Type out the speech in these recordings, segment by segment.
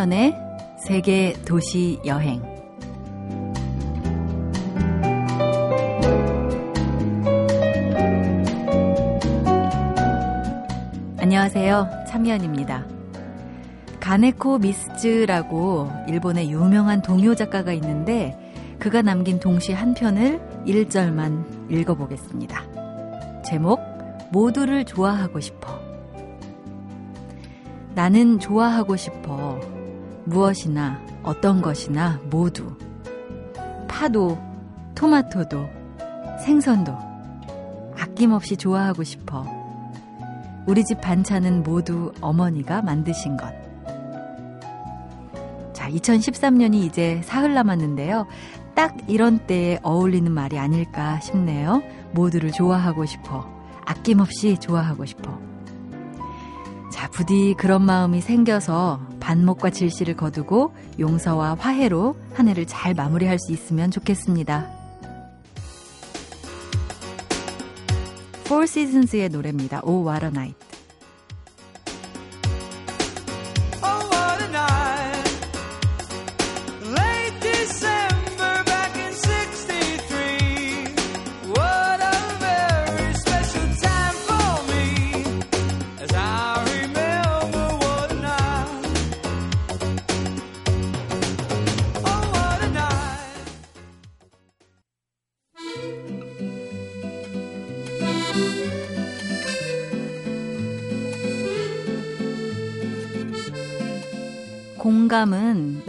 참여연의 세계 도시 여행. 안녕하세요. 참여연입니다. 가네코 미스즈라고 일본의 유명한 동요 작가가 있는데 그가 남긴 동시 한 편을 1절만 읽어보겠습니다. 제목, 모두를 좋아하고 싶어. 나는 좋아하고 싶어. 무엇이나 어떤 것이나 모두. 파도, 토마토도, 생선도. 아낌없이 좋아하고 싶어. 우리 집 반찬은 모두 어머니가 만드신 것. 자, 2013년이 이제 사흘 남았는데요. 딱 이런 때에 어울리는 말이 아닐까 싶네요. 모두를 좋아하고 싶어. 아낌없이 좋아하고 싶어. 자, 부디 그런 마음이 생겨서 반목과 질시를 거두고 용서와 화해로 한 해를 잘 마무리할 수 있으면 좋겠습니다. Four Seasons의 노래입니다. Oh What a Night.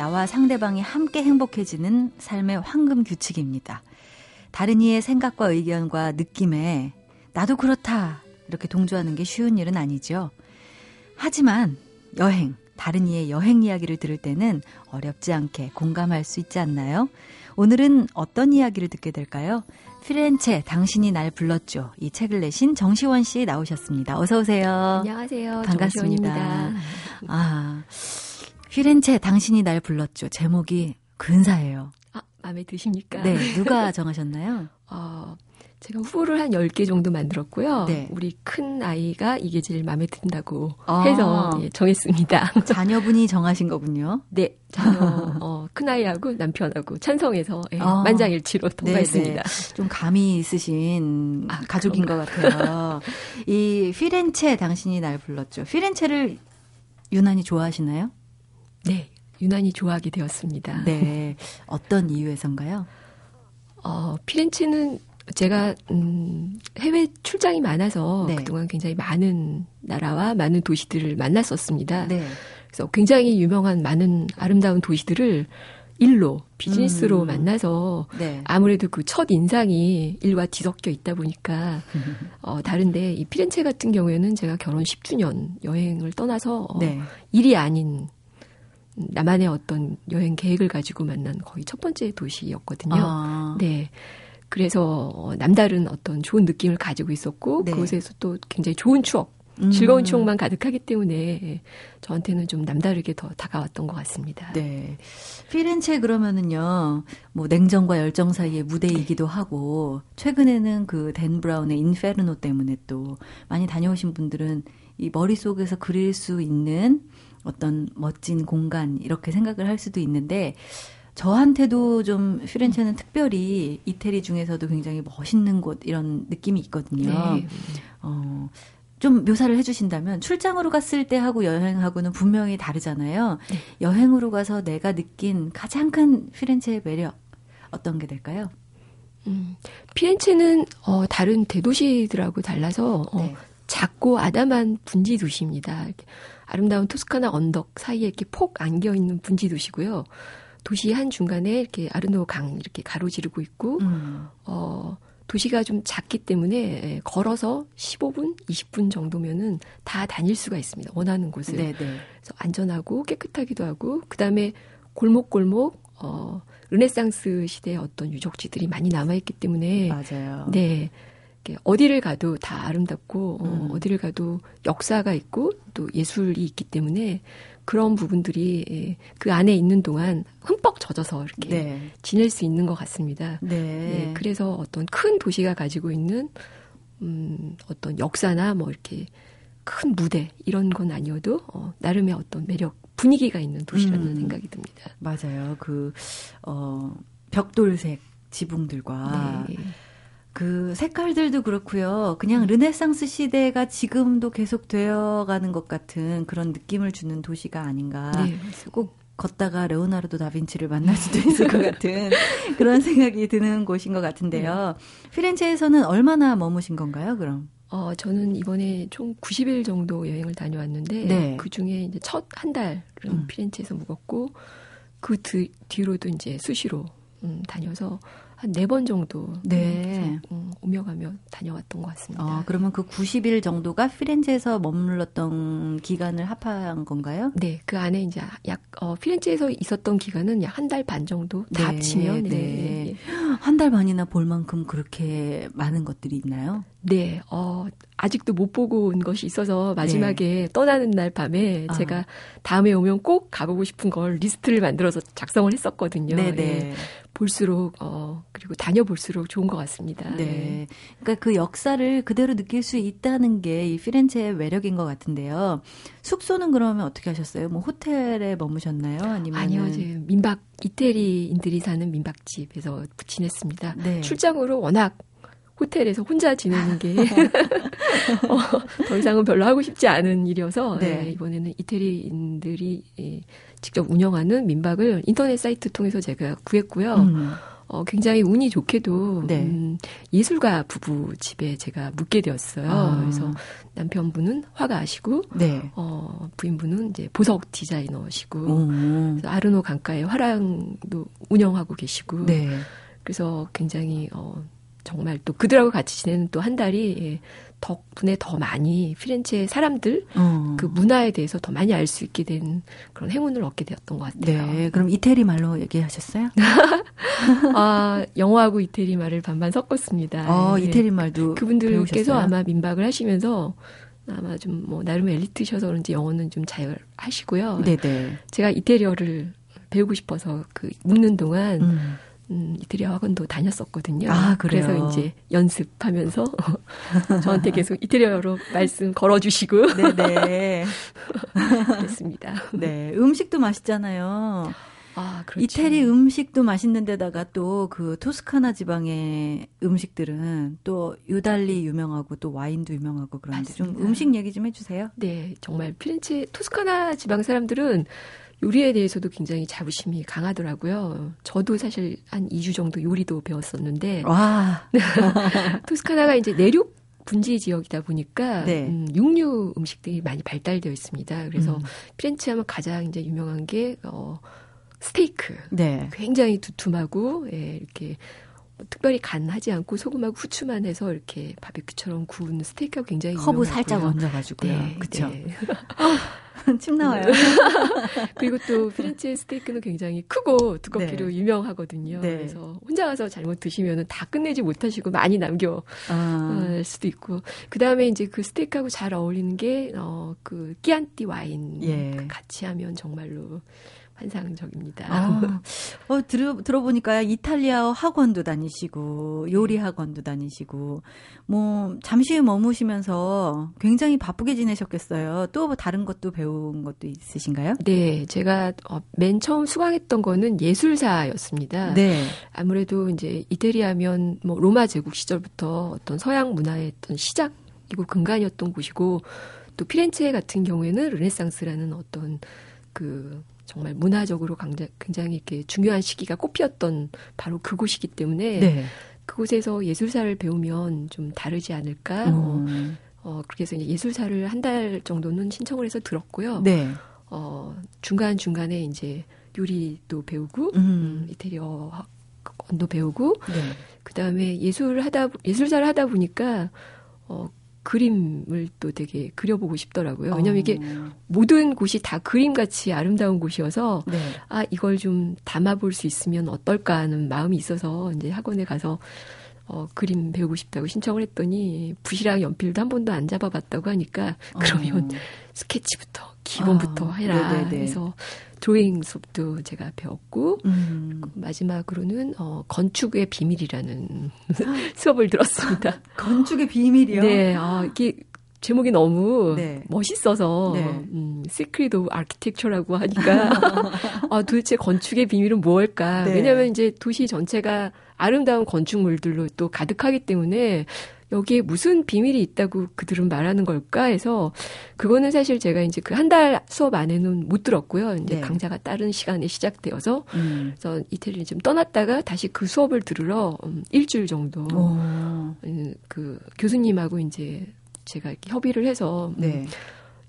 나와 상대방이 함께 행복해지는 삶의 황금 규칙입니다. 다른 이의 생각과 의견과 느낌에 나도 그렇다 이렇게 동조하는 게 쉬운 일은 아니죠. 하지만 여행, 다른 이의 여행 이야기를 들을 때는 어렵지 않게 공감할 수 있지 않나요? 오늘은 어떤 이야기를 듣게 될까요? 피렌체 당신이 날 불렀죠. 이 책을 내신 정시원 씨 나오셨습니다. 어서 오세요. 안녕하세요. 반갑습니다. 정시원입니다. 아. 휘렌체 당신이 날 불렀죠. 제목이 근사해요. 아, 마음에 드십니까? 네. 누가 정하셨나요? 어, 제가 후보를 한 10개 정도 만들었고요. 네. 우리 큰 아이가 이게 제일 마음에 든다고 아. 해서 예, 정했습니다. 자녀분이 정하신 거군요. 네. 자녀, 어, 큰 아이하고 남편하고 찬성해서 예, 아. 만장일치로 통과했습니다. 네네. 네. 좀 감이 있으신 아, 가족인 그런가. 것 같아요. 이 피렌체 당신이 날 불렀죠. 피렌체를 유난히 좋아하시나요? 네, 유난히 좋아하게 되었습니다. 네, 어떤 이유에선가요? 어, 피렌체는 제가 음, 해외 출장이 많아서 네. 그동안 굉장히 많은 나라와 많은 도시들을 만났었습니다. 네. 그래서 굉장히 유명한 많은 아름다운 도시들을 일로 비즈니스로 음. 만나서 네. 아무래도 그 첫 인상이 일과 뒤섞여 있다 보니까 어 다른데 이 피렌체 같은 경우에는 제가 결혼 10주년 여행을 떠나서 어, 네. 일이 아닌 나만의 어떤 여행 계획을 가지고 만난 거의 첫 번째 도시였거든요. 아. 네. 그래서 남다른 어떤 좋은 느낌을 가지고 있었고 네. 그곳에서 또 굉장히 좋은 추억, 음. 즐거운 추억만 가득하기 때문에 저한테는 좀 남다르게 더 다가왔던 것 같습니다. 네. 피렌체 그러면은요, 뭐 냉정과 열정 사이의 무대이기도 하고 최근에는 그 댄 브라운의 인페르노 때문에 또 많이 다녀오신 분들은 이 머릿속에서 그릴 수 있는 어떤 멋진 공간 이렇게 생각을 할 수도 있는데 저한테도 좀 피렌체는 특별히 이태리 중에서도 굉장히 멋있는 곳 이런 느낌이 있거든요. 네. 어, 좀 묘사를 해주신다면 출장으로 갔을 때 하고 여행하고는 분명히 다르잖아요. 네. 여행으로 가서 내가 느낀 가장 큰 피렌체의 매력 어떤 게 될까요? 음, 피렌체는 어, 다른 대도시들하고 달라서 어, 네. 작고 아담한 분지 도시입니다. 아름다운 토스카나 언덕 사이에 이렇게 폭 안겨 있는 분지 도시고요. 도시 한 중간에 이렇게 아르노 강 이렇게 가로지르고 있고 음. 어 도시가 좀 작기 때문에 예, 걸어서 15분, 20분 정도면은 다 다닐 수가 있습니다. 원하는 곳을. 네네. 그래서 안전하고 깨끗하기도 하고 그다음에 골목골목 어 르네상스 시대의 어떤 유적지들이 많이 남아 있기 때문에 맞아요. 네. 어디를 가도 다 아름답고 어, 음. 어, 어디를 가도 역사가 있고 또 예술이 있기 때문에 그런 부분들이 예, 그 안에 있는 동안 흠뻑 젖어서 이렇게 네. 지낼 수 있는 것 같습니다. 네. 예, 그래서 어떤 큰 도시가 가지고 있는 음, 어떤 역사나 뭐 이렇게 큰 무대 이런 건 아니어도 어, 나름의 어떤 매력 분위기가 있는 도시라는 음. 생각이 듭니다. 맞아요. 그, 어, 벽돌색 지붕들과 네. 그 색깔들도 그렇고요. 그냥 르네상스 시대가 지금도 계속 되어가는 것 같은 그런 느낌을 주는 도시가 아닌가. 네, 꼭 걷다가 레오나르도 다빈치를 만날 수도 있을 것 같은 그런 생각이 드는 곳인 것 같은데요. 네. 피렌체에서는 얼마나 머무신 건가요, 그럼? 어, 저는 이번에 총 90일 정도 여행을 다녀왔는데, 네. 그 중에 이제 첫 한 달은 음. 피렌체에서 묵었고, 그 뒤, 뒤로도 이제 수시로 음, 다녀서 한 네 번 정도 네. 음, 오며 가며 다녀왔던 것 같습니다. 어, 그러면 그 90일 정도가 피렌체에서 머물렀던 기간을 합한 건가요? 네, 그 안에 이제 약 어, 피렌체에서 있었던 기간은 약 한 달 반 정도 다 네, 합치면 네. 네. 네. 한달 반이나 볼 만큼 그렇게 많은 것들이 있나요? 네, 어, 아직도 못 보고 온 것이 있어서 마지막에 네. 떠나는 날 밤에 아. 제가 다음에 오면 꼭 가보고 싶은 걸 리스트를 만들어서 작성을 했었거든요. 네네. 네. 네. 볼수록 어 그리고 다녀볼수록 좋은 것 같습니다. 네. 네. 그러니까 그 역사를 그대로 느낄 수 있다는 게 이 피렌체의 매력인 것 같은데요. 숙소는 그러면 어떻게 하셨어요? 뭐 호텔에 머무셨나요? 아니면 아니요, 이제 민박 이태리인들이 사는 민박집에서 지냈습니다. 네. 출장으로 워낙 호텔에서 혼자 지내는 게 어, 더 이상은 별로 하고 싶지 않은 일이어서 네. 네, 이번에는 이태리인들이 예, 직접 운영하는 민박을 인터넷 사이트 통해서 제가 구했고요. 음. 어, 굉장히 운이 좋게도 네. 음, 예술가 부부 집에 제가 묵게 되었어요. 아. 그래서 남편분은 화가시고 네. 어, 부인분은 이제 보석 디자이너시고 아르노 강가의 화랑도 운영하고 계시고 네. 그래서 굉장히 어, 정말 또 그들하고 같이 지내는 또 한 달이 예, 덕분에 더 많이 피렌체 사람들 어. 그 문화에 대해서 더 많이 알 수 있게 된 그런 행운을 얻게 되었던 것 같아요. 네, 그럼 이태리 말로 얘기하셨어요? 아, 영어하고 이태리 말을 반반 섞었습니다. 어, 네. 이태리 말도 그분들께서? 아마 민박을 하시면서 아마 좀 뭐 나름 엘리트셔서 그런지 영어는 좀잘 하시고요. 네네. 제가 이태리어를 배우고 싶어서 그 묵는 동안. 음. 음, 이태리어 학원도 다녔었거든요. 아, 그래요? 그래서 이제 연습하면서 저한테 계속 이태리어로 말씀 걸어주시고. 네네. 그랬습니다. 네. 음식도 맛있잖아요. 아, 그렇죠. 이태리 음식도 맛있는 데다가 또 그 토스카나 지방의 음식들은 또 유달리 유명하고 또 와인도 유명하고 그런데 맞습니다. 좀 음식 얘기 좀 해주세요. 네, 정말 피렌체 토스카나 지방 사람들은 요리에 대해서도 굉장히 자부심이 강하더라고요. 저도 사실 한 2주 정도 요리도 배웠었는데. 와. 토스카나가 이제 내륙 분지 지역이다 보니까 네. 음, 육류 음식들이 많이 발달되어 있습니다. 그래서 음. 피렌체 하면 가장 이제 유명한 게 어, 스테이크. 네. 굉장히 두툼하고 예, 이렇게 뭐 특별히 간하지 않고 소금하고 후추만 해서 이렇게 바베큐처럼 구운 스테이크가 굉장히 허브 살짝 얹어가지고요. 네, 그렇죠. 네. 침 나와요. 그리고 또 피렌체 스테이크는 굉장히 크고 두껍기로 네. 유명하거든요. 네. 그래서 혼자 가서 잘못 드시면은 다 끝내지 못하시고 많이 남겨 아. 어, 수도 있고 그 다음에 이제 그 스테이크하고 잘 어울리는 게어그 끼안띠 와인 예. 같이 하면 정말로 환상적입니다. 아, 어, 들어, 들어보니까 이탈리아 학원도 다니시고, 요리 학원도 다니시고, 뭐, 잠시 머무시면서 굉장히 바쁘게 지내셨겠어요. 또 다른 것도 배운 것도 있으신가요? 네, 제가 어, 맨 처음 수강했던 거는 예술사였습니다. 네. 아무래도 이제 이태리하면 뭐 로마 제국 시절부터 어떤 서양 문화의 어떤 시작 이고 근간이었던 곳이고, 또 피렌체 같은 경우에는 르네상스라는 어떤 그 정말 문화적으로 굉장히 이렇게 중요한 시기가 꽃피었던 바로 그곳이기 때문에 네. 그곳에서 예술사를 배우면 좀 다르지 않을까. 음. 어, 어, 그렇게 해서 이제 예술사를 한 달 정도는 신청을 해서 들었고요. 네. 어, 중간중간에 이제 요리도 배우고, 음. 음 이태리어 학원도 배우고, 네. 그 다음에 예술 하다, 예술사를 하다 보니까, 어, 그림을 또 되게 그려보고 싶더라고요. 왜냐면 하 이게 어. 모든 곳이 다 그림같이 아름다운 곳이어서 네. 아 이걸 좀 담아볼 수 있으면 어떨까 하는 마음이 있어서 이제 학원에 가서 어, 그림 배우고 싶다고 신청을 했더니 붓이랑 연필도 한 번도 안 잡아봤다고 하니까 그러면 어. 스케치부터 기본부터 아, 해라. 네네네. 그래서 드로잉 수업도 제가 배웠고 음. 마지막으로는 어, 건축의 비밀이라는 수업을 들었습니다. 건축의 비밀이요? 네, 아, 이게 제목이 너무 네. 멋있어서 네. 음, Secret of Architecture라고 하니까 아, 도대체 건축의 비밀은 무엇일까? 네. 왜냐하면 이제 도시 전체가 아름다운 건축물들로 또 가득하기 때문에 여기에 무슨 비밀이 있다고 그들은 말하는 걸까 해서 그거는 사실 제가 이제 그 한 달 수업 안에는 못 들었고요. 이제 네. 강좌가 다른 시간에 시작되어서 음. 그래서 이태리를 좀 떠났다가 다시 그 수업을 들으러 음, 일주일 정도 음, 그 교수님하고 이제 제가 협의를 해서 음, 네.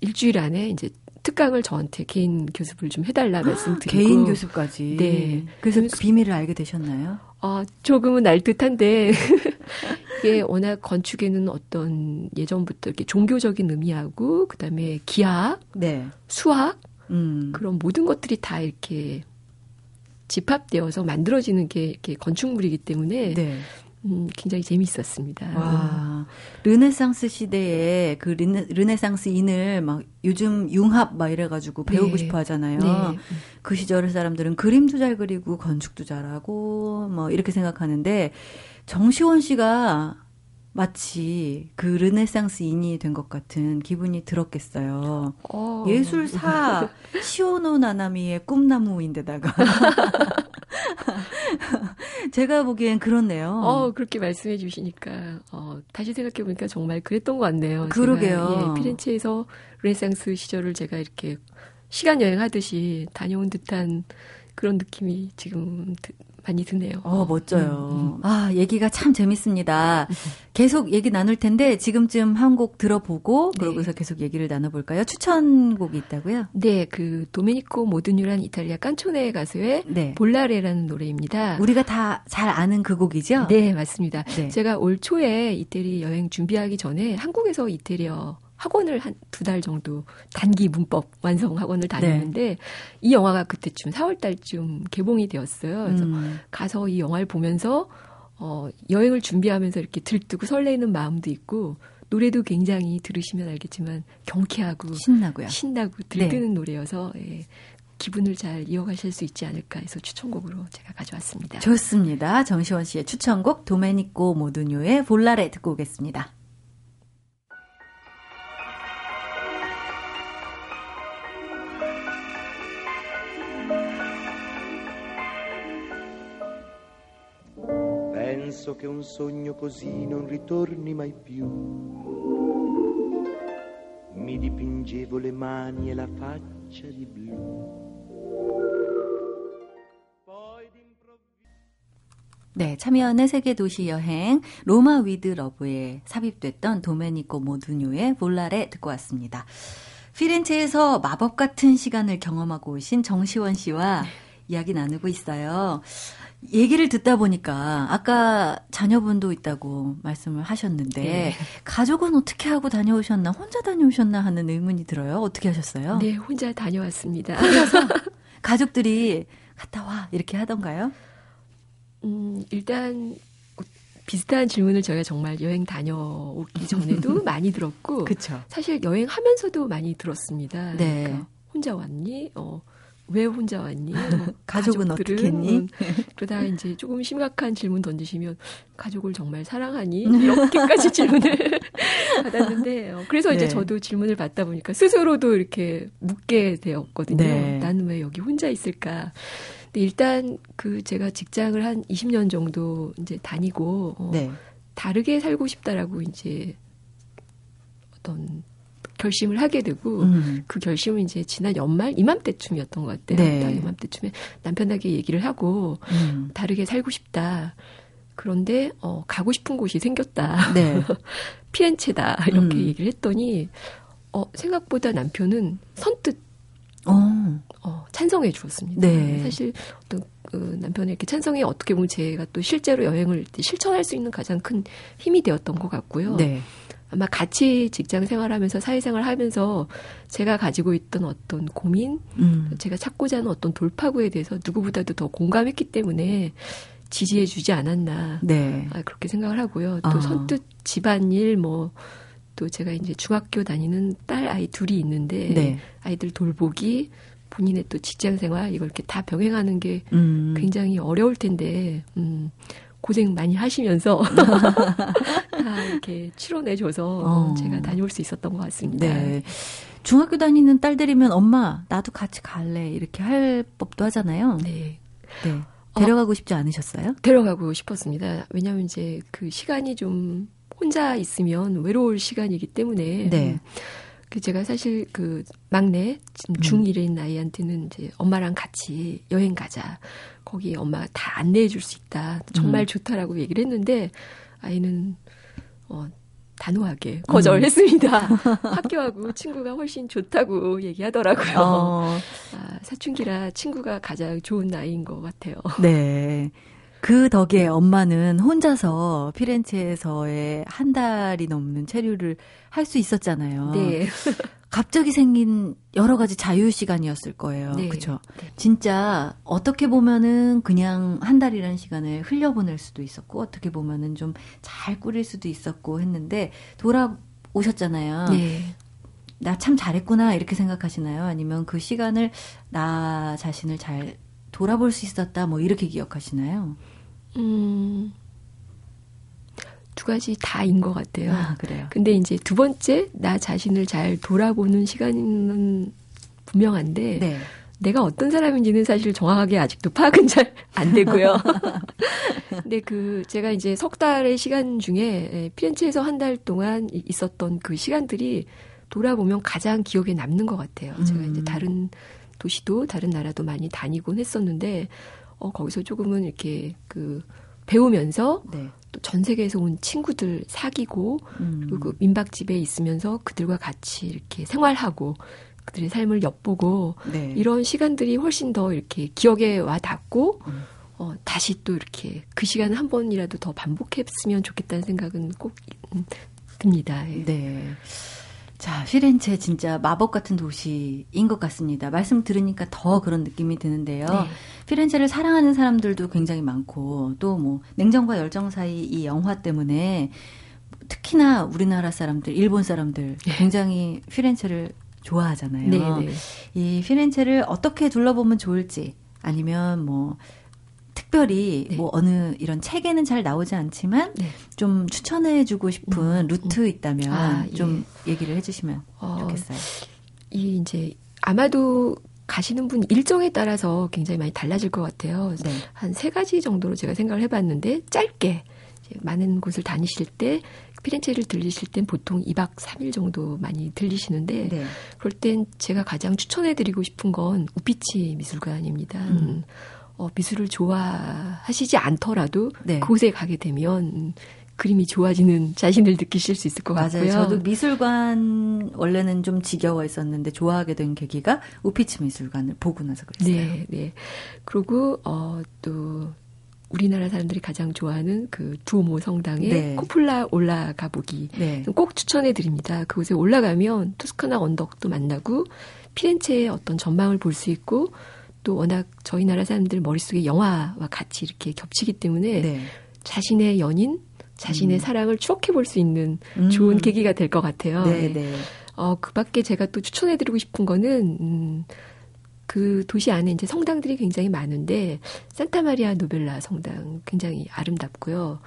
일주일 안에 이제 특강을 저한테 개인 교습을 좀 해달라 말씀드리고 개인 교습까지. 네. 그래서 그 비밀을 알게 되셨나요? 아 조금은 알 듯한데 이게 워낙 건축에는 어떤 예전부터 이렇게 종교적인 의미하고 그다음에 기하, 네. 수학 음. 그런 모든 것들이 다 이렇게 집합되어서 만들어지는 게 이렇게 건축물이기 때문에 네. 음, 굉장히 재미있었습니다. 와, 르네상스 시대에 그 르네, 르네상스인을 막 요즘 융합 막 이래가지고 배우고 네. 싶어 하잖아요. 네. 그 시절 사람들은 그림도 잘 그리고 건축도 잘하고 뭐 이렇게 생각하는데 정시원 씨가 마치 그 르네상스인이 된 것 같은 기분이 들었겠어요. 어. 예술사 시오노 나나미의 꿈나무인데다가 제가 보기엔 그렇네요. 어, 그렇게 말씀해 주시니까 어, 다시 생각해 보니까 정말 그랬던 것 같네요. 그러게요. 제가, 예, 피렌체에서 르네상스 시절을 제가 이렇게 시간 여행하듯이 다녀온 듯한 그런 느낌이 지금 많이 드네요. 어, 멋져요. 음, 음. 아, 얘기가 참 재밌습니다. 계속 얘기 나눌 텐데 지금쯤 한 곡 들어보고 네. 그러고서 계속 얘기를 나눠볼까요? 추천곡이 있다고요? 네, 그 도메니코 모드뉴란 이탈리아 깐초네 가수의 네. 볼라레라는 노래입니다. 우리가 다 잘 아는 그 곡이죠? 네, 맞습니다. 네. 제가 올 초에 이태리 여행 준비하기 전에 한국에서 이태리어 학원을 한 두 달 정도 단기 문법 완성 학원을 다녔는데 네. 이 영화가 그때쯤 4월 달쯤 개봉이 되었어요. 그래서 음. 가서 이 영화를 보면서 어 여행을 준비하면서 이렇게 들뜨고 설레는 마음도 있고 노래도 굉장히 들으시면 알겠지만 경쾌하고 신나고요. 신나고 들뜨는 네. 노래여서 예. 기분을 잘 이어가실 수 있지 않을까 해서 추천곡으로 제가 가져왔습니다. 좋습니다. 정시원 씨의 추천곡 도메니코 모두뉴의 볼라레 듣고 오겠습니다. Penso che un sogno così non ritorni mai più. Mi dipingevo le mani e la faccia di blu. 네, 참여연의 세계 도시 여행 로마 with Love에 삽입됐던 도메니코 모두뇨의 Volare 듣고 왔습니다. 피렌체에서 마법 같은 시간을 경험하고 오신 정시원 씨와 이야기 나누고 있어요. 얘기를 듣다 보니까 아까 자녀분도 있다고 말씀을 하셨는데 네. 가족은 어떻게 하고 다녀오셨나 혼자 다녀오셨나 하는 의문이 들어요. 어떻게 하셨어요? 네, 혼자 다녀왔습니다. 혼자서 가족들이 갔다 와 이렇게 하던가요? 음, 일단 비슷한 질문을 저희가 정말 여행 다녀오기 전에도 많이 들었고. 사실 여행하면서도 많이 들었습니다. 네. 그러니까 혼자 왔니? 어, 왜 혼자 왔니? 뭐 가족은 어떻게 했니? 음, 그러다 이제 조금 심각한 질문 던지시면 가족을 정말 사랑하니? 이렇게까지 질문을 받았는데 어, 그래서 네. 이제 저도 질문을 받다 보니까 스스로도 이렇게 묻게 되었거든요. 네. 나는 왜 여기 혼자 있을까? 근데 일단 그 제가 직장을 한 20년 정도 이제 다니고 어, 네. 다르게 살고 싶다라고 이제 어떤 결심을 하게 되고 음. 그 결심은 이제 지난 연말 이맘때쯤이었던 것 같아요. 네. 이맘때쯤에 남편에게 얘기를 하고 음. 다르게 살고 싶다. 그런데 어 가고 싶은 곳이 생겼다. 네. 피렌체다 이렇게 음. 얘기를 했더니 어 생각보다 남편은 선뜻 어. 어 찬성해 주었습니다. 네. 사실 어떤 그 남편의 이렇게 찬성이 어떻게 보면 제가 또 실제로 여행을 실천할 수 있는 가장 큰 힘이 되었던 것 같고요. 네. 아마 같이 직장 생활하면서 사회생활 하면서 제가 가지고 있던 어떤 고민, 음. 제가 찾고자 하는 어떤 돌파구에 대해서 누구보다도 더 공감했기 때문에 지지해 주지 않았나. 네. 아, 그렇게 생각을 하고요. 또 아. 선뜻 집안일 뭐, 또 제가 이제 중학교 다니는 딸 아이 둘이 있는데 네. 아이들 돌보기, 본인의 또 직장 생활 이걸 이렇게 다 병행하는 게 음. 굉장히 어려울 텐데, 음, 고생 많이 하시면서 다 이렇게 치료내줘서 어. 제가 다녀올 수 있었던 것 같습니다. 네. 중학교 다니는 딸들이면 엄마 나도 같이 갈래 이렇게 할 법도 하잖아요. 네. 네. 데려가고 어, 싶지 않으셨어요? 데려가고 싶었습니다. 왜냐하면 이제 그 시간이 좀 혼자 있으면 외로울 시간이기 때문에. 네. 그 제가 사실 그 막내 지금 중1인 음. 아이한테는 이제 엄마랑 같이 여행 가자. 거기 엄마가 다 안내해 줄 수 있다. 정말 음. 좋다라고 얘기를 했는데 아이는 어 단호하게 거절했습니다. 음. 학교하고 친구가 훨씬 좋다고 얘기하더라고요. 어. 아, 사춘기라 친구가 가장 좋은 나이인 것 같아요. 네. 그 덕에 엄마는 혼자서 피렌체에서의 한 달이 넘는 체류를 할 수 있었잖아요. 네. 갑자기 생긴 여러 가지 자유 시간이었을 거예요. 네. 그렇죠. 네. 진짜 어떻게 보면은 그냥 한 달이라는 시간을 흘려보낼 수도 있었고 어떻게 보면은 좀 잘 꾸릴 수도 있었고 했는데 돌아오셨잖아요. 네. 나참 잘했구나 이렇게 생각하시나요? 아니면 그 시간을 나 자신을 잘 돌아볼 수 있었다 뭐 이렇게 기억하시나요? 음, 두 가지 다인 것 같아요. 아, 그래요? 근데 이제 두 번째, 나 자신을 잘 돌아보는 시간은 분명한데, 네. 내가 어떤 사람인지는 사실 정확하게 아직도 파악은 잘 안 되고요. 근데 그 제가 이제 석 달의 시간 중에 예, 피렌체에서 한 달 동안 있었던 그 시간들이 돌아보면 가장 기억에 남는 것 같아요. 음. 제가 이제 음. 다른 도시도 다른 나라도 많이 다니곤 했었는데 어, 거기서 조금은 이렇게 그 배우면서 네. 또전 세계에서 온 친구들 사귀고 음. 그리고 그 민박집에 있으면서 그들과 같이 이렇게 생활하고 그들의 삶을 엿보고 네. 이런 시간들이 훨씬 더 이렇게 기억에 와 닿고 음. 어, 다시 또 이렇게 그 시간을 한 번이라도 더 반복했으면 좋겠다는 생각은 꼭 듭니다. 예. 네. 자, 피렌체 진짜 마법 같은 도시인 것 같습니다. 말씀 들으니까 더 그런 느낌이 드는데요. 네. 피렌체를 사랑하는 사람들도 굉장히 많고 또 뭐 냉정과 열정 사이 이 영화 때문에 특히나 우리나라 사람들, 일본 사람들 네. 굉장히 피렌체를 좋아하잖아요. 네, 네. 이 피렌체를 어떻게 둘러보면 좋을지 아니면 뭐 특별히 네. 뭐 어느 이런 책에는 잘 나오지 않지만 네. 좀 추천해주고 싶은 음, 음. 루트 있다면 아, 좀 예. 얘기를 해주시면 어, 좋겠어요. 이 이제 아마도 가시는 분 일정에 따라서 굉장히 많이 달라질 것 같아요. 네. 한세 가지 정도로 제가 생각을 해봤는데 짧게 많은 곳을 다니실 때 피렌체를 들리실 땐 보통 2박 3일 정도 많이 들리시는데 네. 그럴 땐 제가 가장 추천해드리고 싶은 건 우피치 미술관입니다. 음. 어, 미술을 좋아하시지 않더라도 네. 그곳에 가게 되면 그림이 좋아지는 자신을 느끼실 수 있을 것 맞아요. 같고요. 저도 미술관 원래는 좀 지겨워 있었는데 좋아하게 된 계기가 우피치 미술관을 보고 나서 그랬어요. 네, 네. 그리고 어, 또 우리나라 사람들이 가장 좋아하는 그 두오모 성당에 네. 코플라 올라가 보기 네. 꼭 추천해 드립니다. 그곳에 올라가면 투스카나 언덕도 만나고 피렌체의 어떤 전망을 볼 수 있고 또 워낙 저희 나라 사람들 머릿속에 영화와 같이 이렇게 겹치기 때문에 네. 자신의 연인, 자신의 음. 사랑을 추억해 볼 수 있는 음. 좋은 계기가 될 것 같아요. 네, 네, 네. 어, 그 밖에 제가 또 추천해 드리고 싶은 거는, 음, 그 도시 안에 이제 성당들이 굉장히 많은데, 산타 마리아 노벨라 성당 굉장히 아름답고요.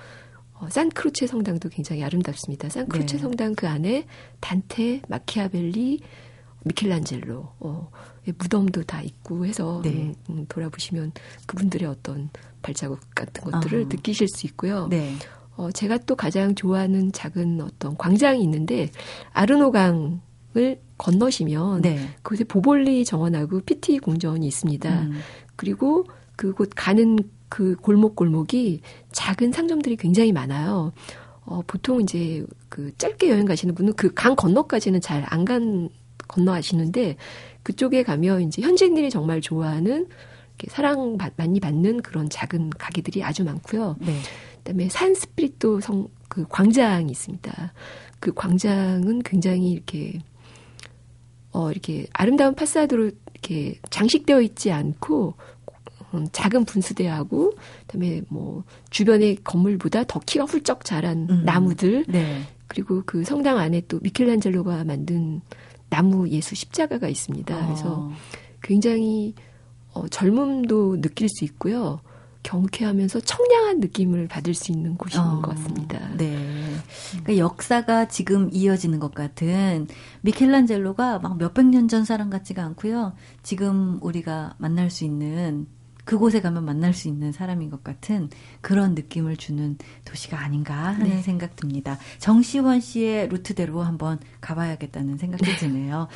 어, 산크루체 성당도 굉장히 아름답습니다. 산크루체 네. 성당 그 안에 단테, 마키아벨리, 미켈란젤로, 어, 무덤도 다 있고 해서 네. 음, 음, 돌아보시면 그분들의 어떤 발자국 같은 것들을 아. 느끼실 수 있고요. 네. 어, 제가 또 가장 좋아하는 작은 어떤 광장이 있는데 아르노강을 건너시면 네. 그곳에 보볼리 정원하고 피티 궁전이 있습니다. 음. 그리고 그곳 가는 그 골목 골목이 작은 상점들이 굉장히 많아요. 어, 보통 이제 그 짧게 여행 가시는 분은 그 강 건너까지는 잘 안 간 건너하시는데 그쪽에 가면 이제 현지인들이 정말 좋아하는 사랑 많이 받는 그런 작은 가게들이 아주 많고요. 네. 그다음에 산 스프리토 성그 광장이 있습니다. 그 광장은 굉장히 이렇게 어 이렇게 아름다운 파사드로 이렇게 장식되어 있지 않고 음, 작은 분수대하고 그다음에 뭐 주변의 건물보다 더 키가 훌쩍 자란 음. 나무들 네. 그리고 그 성당 안에 또 미켈란젤로가 만든 나무 예수 십자가가 있습니다. 어. 그래서 굉장히 어, 젊음도 느낄 수 있고요. 경쾌하면서 청량한 느낌을 받을 수 있는 곳인 어, 것 같습니다. 네. 그러니까 역사가 지금 이어지는 것 같은 미켈란젤로가 막 몇백 년 전 사람 같지가 않고요. 지금 우리가 만날 수 있는 그곳에 가면 만날 수 있는 사람인 것 같은 그런 느낌을 주는 도시가 아닌가 하는 네. 생각 듭니다. 정시원 씨의 루트대로 한번 가봐야겠다는 생각이 네. 드네요.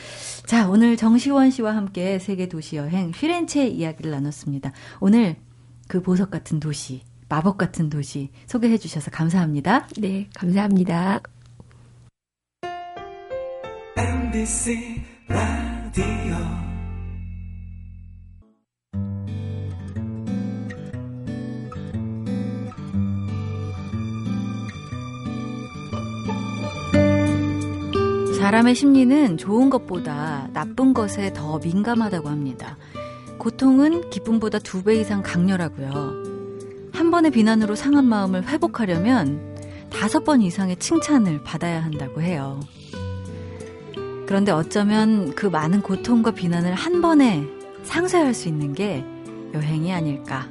자, 오늘 정시원 씨와 함께 세계 도시 여행 피렌체 이야기를 나눴습니다. 오늘 그 보석 같은 도시, 마법 같은 도시 소개해 주셔서 감사합니다. 네, 감사합니다. MBC 라디오 사람의 심리는 좋은 것보다 나쁜 것에 더 민감하다고 합니다. 고통은 기쁨보다 두 배 이상 강렬하고요. 한 번의 비난으로 상한 마음을 회복하려면 다섯 번 이상의 칭찬을 받아야 한다고 해요. 그런데 어쩌면 그 많은 고통과 비난을 한 번에 상쇄할 수 있는 게 여행이 아닐까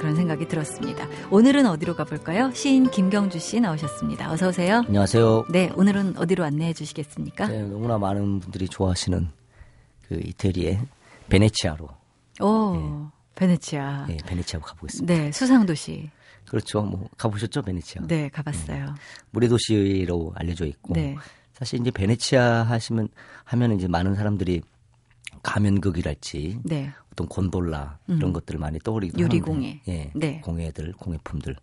그런 생각이 들었습니다. 오늘은 어디로 가볼까요? 시인 김경주 씨 나오셨습니다. 어서 오세요. 안녕하세요. 네, 오늘은 어디로 안내해 주시겠습니까? 네, 너무나 많은 분들이 좋아하시는 그 이태리의 베네치아로. 오, 네. 베네치아. 네, 베네치아로 가보겠습니다. 네, 수상 도시. 그렇죠. 뭐 가보셨죠, 베네치아? 네, 가봤어요. 네. 물의 도시로 알려져 있고. 네. 사실 이제 베네치아 하시면 하면 이제 많은 사람들이 가면극이랄지 네. 어떤 곤돌라 이런 음. 것들을 많이 떠올리기도 유리공예, 예, 네. 공예들, 공예품들.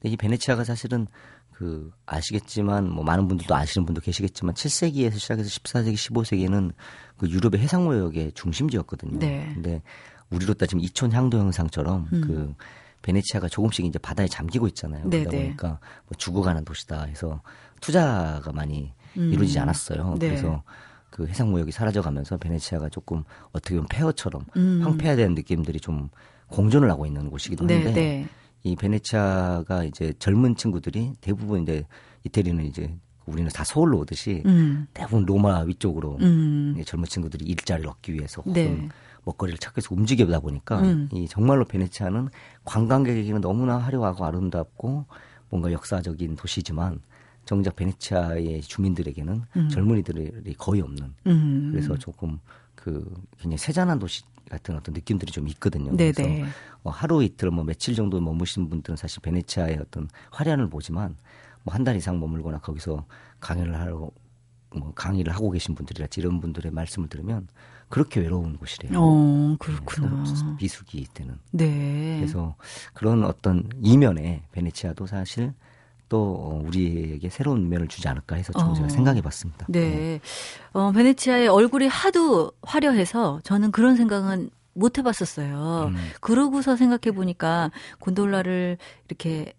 근데 이 베네치아가 사실은 그 아시겠지만 뭐 많은 분들도 아시는 분도 계시겠지만 7세기에서 시작해서 14세기, 15세기에는 그 유럽의 해상무역의 중심지였거든요. 네. 근데 우리로 따지면 이촌 향도 영상처럼 음. 그 베네치아가 조금씩 이제 바다에 잠기고 있잖아요. 네네. 그러다 네. 보니까 뭐 죽어가는 도시다 해서 투자가 많이 음. 이루어지지 않았어요. 네. 그래서 그 해상 무역이 사라져가면서 베네치아가 조금 어떻게 보면 폐허처럼 음. 황폐화된 느낌들이 좀 공존을 하고 있는 곳이기도 네, 한데 네, 네. 이 베네치아가 이제 젊은 친구들이 대부분 이제 이태리는 이제 우리는 다 서울로 오듯이 음. 대부분 로마 위쪽으로 음. 젊은 친구들이 일자리를 얻기 위해서 혹은 네. 먹거리를 찾기 위해서 움직이다 보니까 음. 이 정말로 베네치아는 관광객에게는 너무나 화려하고 아름답고 뭔가 역사적인 도시지만 정작 베네치아의 주민들에게는 음. 젊은이들이 거의 없는 음. 그래서 조금 그 굉장히 세잔한 도시 같은 어떤 느낌들이 좀 있거든요. 네네. 그래서 뭐 하루 이틀 뭐 며칠 정도 머무신 분들은 사실 베네치아의 어떤 화려함을 보지만 뭐 한 달 이상 머물거나 거기서 강연을 하러 뭐 강의를 하고 계신 분들이랄지 이런 분들의 말씀을 들으면 그렇게 외로운 곳이래요. 어, 그렇구나. 네, 비수기 때는. 네. 그래서 그런 어떤 이면에 베네치아도 사실 또 우리에게 새로운 면을 주지 않을까 해서 좀 어. 제가 생각해 봤습니다. 네. 네. 어, 베네치아의 얼굴이 하도 화려해서 저는 그런 생각은 못 해봤었어요. 음. 그러고서 생각해 보니까 곤돌라를 이렇게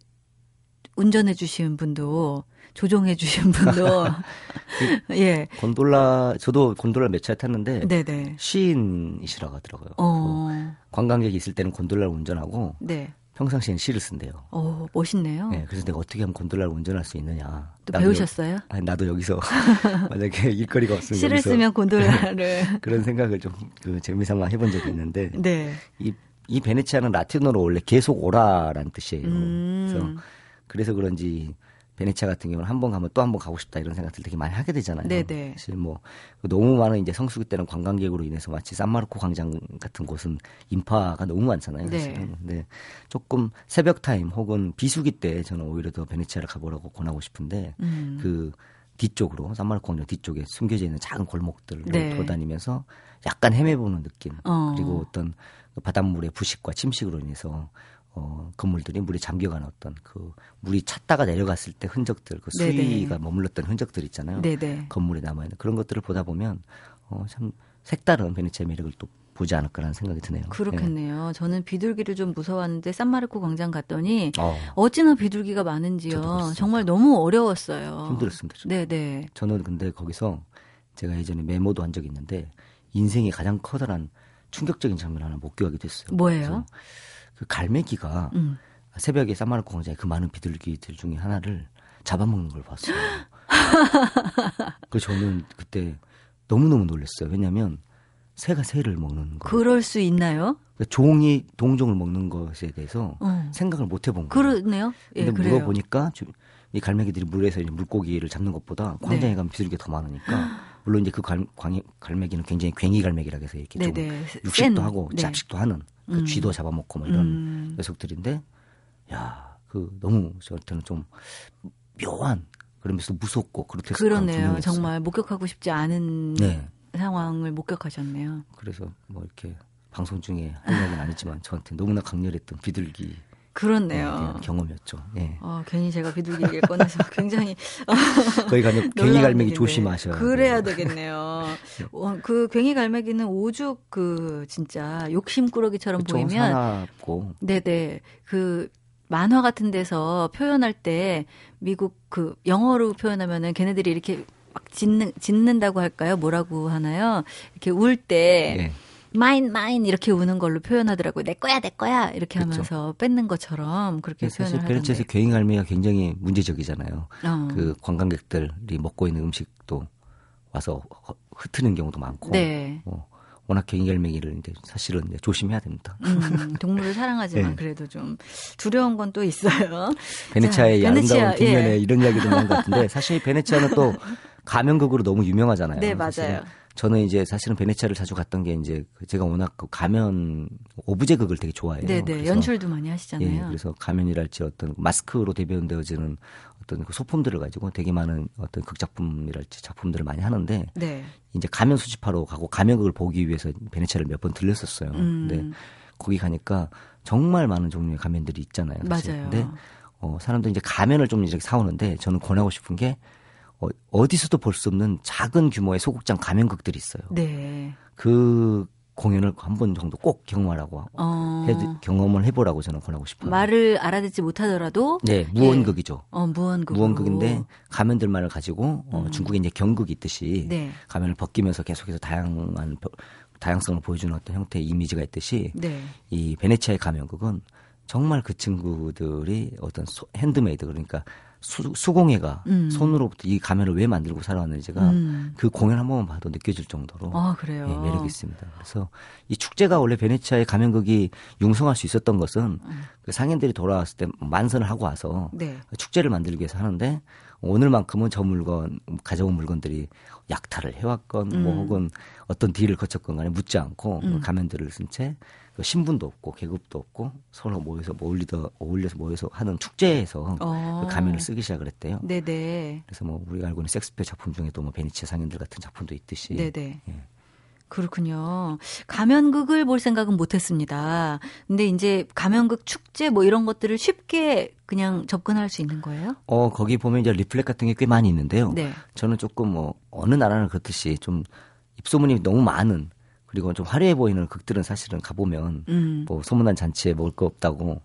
운전해 주신 분도 조종해 주신 분도 예 곤돌라 저도 곤돌라 몇 차례 탔는데 네네. 시인이시라고 하더라고요. 어. 그 관광객이 있을 때는 곤돌라를 운전하고 네. 평상시엔 시를 쓴대요. 어, 멋있네요. 네, 그래서 내가 어떻게 하면 곤돌라를 운전할 수 있느냐. 또 배우셨어요? 아니, 나도 여기서 만약에 일거리가 없으면 시를 쓰면 곤돌라를 그런 생각을 좀 그 재미삼아 해본 적이 있는데 네. 이, 이 베네치아는 라틴어로 원래 계속 오라라는 뜻이에요. 음. 그래서 그래서 그런지 베네치아 같은 경우는 한 번 가면 또 한 번 가고 싶다 이런 생각들 되게 많이 하게 되잖아요. 네네. 사실 뭐 너무 많은 이제 성수기 때는 관광객으로 인해서 마치 산마르코 광장 같은 곳은 인파가 너무 많잖아요. 네. 사실은. 네. 근데 조금 새벽 타임 혹은 비수기 때 저는 오히려 더 베네치아를 가보라고 권하고 싶은데 음. 그 뒤쪽으로 산마르코 광장 뒤쪽에 숨겨져 있는 작은 골목들을 네. 돌아다니면서 약간 헤매보는 느낌 어. 그리고 어떤 그 바닷물의 부식과 침식으로 인해서 어, 건물들이 물에 잠겨가는 어떤 그 물이 찼다가 내려갔을 때 흔적들, 그 수위가. 머물렀던 흔적들 있잖아요. 네네. 건물에 남아있는 그런 것들을 보다 보면 어, 참 색다른 베네치아 매력을 또 보지 않을까라는 생각이 드네요. 그렇겠네요. 네. 저는 비둘기를 좀 무서워하는데 산마르코 광장 갔더니 어. 찌나 비둘기가 많은지요. 정말 너무 어려웠어요. 힘들었습니다. 저는. 네네. 저는 근데 거기서 제가 예전에 메모도 한 적이 있는데 인생이 가장 커다란 충격적인 장면 하나 목격하게 됐어요. 뭐예요? 그 갈매기가 음. 새벽에 산마르코 광장에 그 많은 비둘기들 중에 하나를 잡아먹는 걸 봤어요. 그 저는 그때 너무너무 놀랐어요. 왜냐하면 새가 새를 먹는 거. 그럴 수 있나요? 그러니까 종이 동종을 먹는 것에 대해서 어. 생각을 못 해본 거예요. 그러네요. 예, 근데 그래요. 물어보니까 이 갈매기들이 물에서 물고기를 잡는 것보다 광장에 네. 가면 비둘기가 더 많으니까 물론 이제 그 갈, 광, 갈매기는 굉장히 괭이 갈매기라 해서 이렇게 네네. 좀 네. 육식도 센. 하고 네. 잡식도 하는 그 음. 쥐도 잡아먹고 뭐 이런 음. 녀석들인데 야 그 너무 저한테는 좀 묘한 그러면서 무섭고 그렇게 그러네요. 정말 목격하고 싶지 않은 네. 상황을 목격하셨네요. 그래서 뭐 이렇게 방송 중에 할 이야기는 아니지만 저한테 너무나 강렬했던 비둘기 그렇네요. 경험이었죠. 예. 어, 괜히 제가 비둘기 얘기를 꺼내서 굉장히 거기 가면 괭이 갈매기 조심하셔야 그래야 되겠네요. 네. 어, 그 괭이 갈매기는 오죽 그 진짜 욕심꾸러기처럼 그쵸, 보이면 사납고. 네네 그 만화 같은 데서 표현할 때 미국 그 영어로 표현하면은 걔네들이 이렇게 막 짖는 짖는다고 할까요? 뭐라고 하나요? 이렇게 울때 네. 마인 마인 이렇게 우는 걸로 표현하더라고요. 내 거야 내 거야 이렇게 그렇죠. 하면서 뺏는 것처럼 그렇게 표현을 사실 베네치에서 괭이 갈매기가 굉장히 문제적이잖아요. 어. 그 관광객들이 먹고 있는 음식도 와서 흩트는 경우도 많고. 네. 어, 워낙 괭이 갈매기를 이제 사실은 이제 조심해야 됩니다. 음, 동물을 사랑하지만 네. 그래도 좀 두려운 건 또 있어요. 베네치아의 자, 아름다운 뒷면에 예. 이런 이야기도 많은 것 같은데 사실 베네치아는 또 가면극으로 너무 유명하잖아요. 네, 맞아요. 저는 이제 사실은 베네치아를 자주 갔던 게 이제 그 제가 워낙 그 가면 오브제 극을 되게 좋아해요. 네네 네. 연출도 많이 하시잖아요. 예, 그래서 가면이랄지 어떤 마스크로 대변되어지는 어떤 그 소품들을 가지고 되게 많은 어떤 극작품이랄지 작품들을 많이 하는데 네. 이제 가면 수집하러 가고 가면극을 보기 위해서 베네치아를 몇 번 들렸었어요. 음. 근데 거기 가니까 정말 많은 종류의 가면들이 있잖아요. 사실. 맞아요. 근데 어, 사람들이 이제 가면을 좀 이렇게 사오는데 저는 권하고 싶은 게 어, 어디서도 볼 수 없는 작은 규모의 소극장 가면극들이 있어요. 네. 그 공연을 한 번 정도 꼭 경험하라고 어. 해, 경험을 해보라고 저는 권하고 싶어요. 말을 알아듣지 못하더라도 네 무언극이죠. 예. 어 무언극 무언극인데 가면들만을 가지고 어, 음. 중국에 이제 경극이 있듯이 네. 가면을 벗기면서 계속해서 다양한 다양성을 보여주는 어떤 형태의 이미지가 있듯이 네. 이 베네치아의 가면극은 정말 그 친구들이 어떤 소, 핸드메이드 그러니까 수, 수공예가 음. 손으로부터 이 가면을 왜 만들고 살아왔는지가 음. 그 공연 한 번만 봐도 느껴질 정도로 아, 그래요? 예, 매력이 있습니다. 그래서 이 축제가 원래 베네치아의 가면극이 융성할 수 있었던 것은 음. 그 상인들이 돌아왔을 때 만선을 하고 와서 네. 축제를 만들기 위해서 하는데 오늘만큼은 저 물건 가져온 물건들이 약탈을 해왔건 뭐 음. 혹은 어떤 deal을 거쳤건 간에 묻지 않고 음. 가면들을 쓴 채 그 신분도 없고 계급도 없고 서로 모여서 어울리더 어울려서 모여서 하는 축제에서 어. 그 가면을 쓰기 시작을 했대요. 네네. 그래서 뭐 우리가 알고 있는 섹스피어 작품 중에도 뭐 베네치아 상인들 같은 작품도 있듯이. 네네. 예. 그렇군요. 가면극을 볼 생각은 못했습니다. 근데 이제 가면극 축제 뭐 이런 것들을 쉽게 그냥 접근할 수 있는 거예요? 어 거기 보면 이제 리플렛 같은 게 꽤 많이 있는데요. 네. 저는 조금 뭐 어느 나라는 그렇듯이 좀 입소문이 너무 많은 그리고 좀 화려해 보이는 극들은 사실은 가보면 음. 뭐 소문난 잔치에 먹을 거 없다고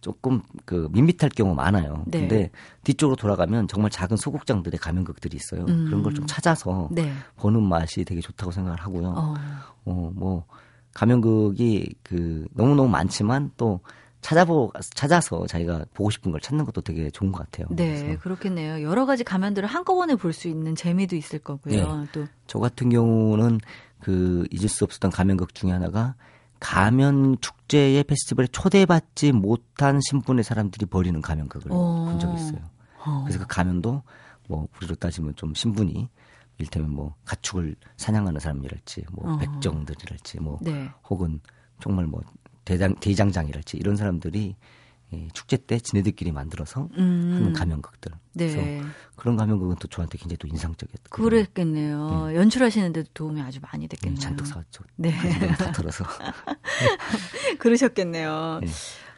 조금 그 밋밋할 경우 많아요. 네. 근데 뒤쪽으로 돌아가면 정말 작은 소극장들의 가면극들이 있어요. 음. 그런 걸 좀 찾아서 네. 보는 맛이 되게 좋다고 생각을 하고요. 어, 어 뭐 가면극이 그 너무너무 많지만 또 찾아보 찾아서 자기가 보고 싶은 걸 찾는 것도 되게 좋은 것 같아요. 네, 그래서. 그렇겠네요. 여러 가지 가면들을 한꺼번에 볼 수 있는 재미도 있을 거고요. 네. 또저 같은 경우는 그 잊을 수 없었던 가면극 중에 하나가 가면 축제의 페스티벌에 초대받지 못한 신분의 사람들이 벌이는 가면극을 어. 본 적이 있어요. 어. 그래서 그 가면도 뭐 우리로 따지면 좀 신분이 일테면 뭐 가축을 사냥하는 사람이랄지 뭐 어. 백정들이랄지 뭐 네. 혹은 정말 뭐 대장 대장장이랄지 이런 사람들이 예, 축제 때 지네들끼리 만들어서 음. 하는 가면극들. 네. 그래서 그런 가면극은 또 저한테 굉장히 또 인상적이었던. 그랬겠네요. 네. 연출하시는데도 도움이 아주 많이 됐겠네요. 네, 잔뜩 사왔죠. 네. 다 털어서. 그러셨겠네요. 네.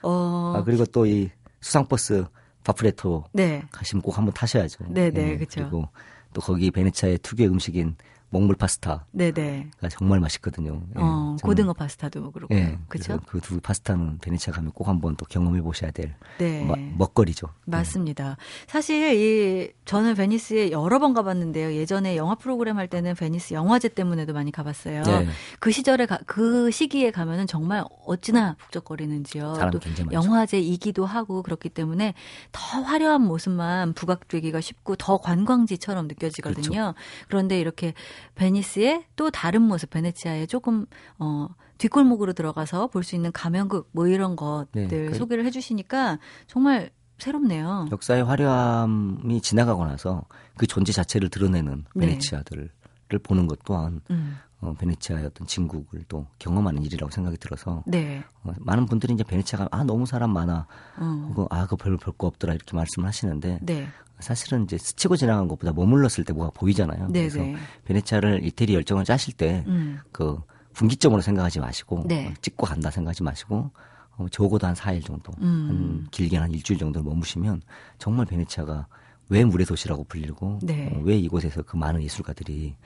어... 아, 그리고 또 이 수상버스 바프레토 네. 가시면 꼭 한번 타셔야죠. 네네, 네, 그렇죠. 그리고 또 거기 베네차의 특유의 음식인 먹물 파스타. 네네. 정말 맛있거든요. 예, 어, 고등어 파스타도 그렇고. 예, 그렇죠. 그 두 파스타는 베네치아 가면 꼭 한번 또 경험해 보셔야 될 네. 먹거리죠. 네. 맞습니다. 네. 사실 이 저는 베니스에 여러 번 가봤는데요. 예전에 영화 프로그램 할 때는 베니스 영화제 때문에도 많이 가봤어요. 네. 그 시절에 가, 그 시기에 가면은 정말 어찌나 북적거리는지요. 또 영화제이기도 하고 그렇기 때문에 더 화려한 모습만 부각되기가 쉽고 더 관광지처럼 느껴지거든요. 그렇죠. 그런데 이렇게 베니스의 또 다른 모습, 베네치아의 조금 어 뒷골목으로 들어가서 볼 수 있는 가면극 뭐 이런 것들 네, 그 소개를 해주시니까 정말 새롭네요. 역사의 화려함이 지나가고 나서 그 존재 자체를 드러내는 네. 베네치아들을 네. 보는 것 또한 음. 어, 베네치아의 어떤 진국을 또 경험하는 일이라고 생각이 들어서 네. 어, 많은 분들이 이제 베네치아가 아 너무 사람 많아 어. 혹은 아 그거 별로 볼거 없더라 이렇게 말씀을 하시는데 네. 사실은 이제 스치고 지나간 것보다 머물렀을 때 뭐가 보이잖아요. 네 그래서 네. 베네치아를 이태리 열정을 짜실 때그 음. 그 분기점으로 생각하지 마시고 네. 어, 찍고 간다 생각하지 마시고 어, 적어도 한 4일 정도, 음. 한 길게 한 일주일 정도 머무시면 정말 베네치아가 왜 물의 도시라고 불리고 네. 어, 왜 이곳에서 그 많은 예술가들이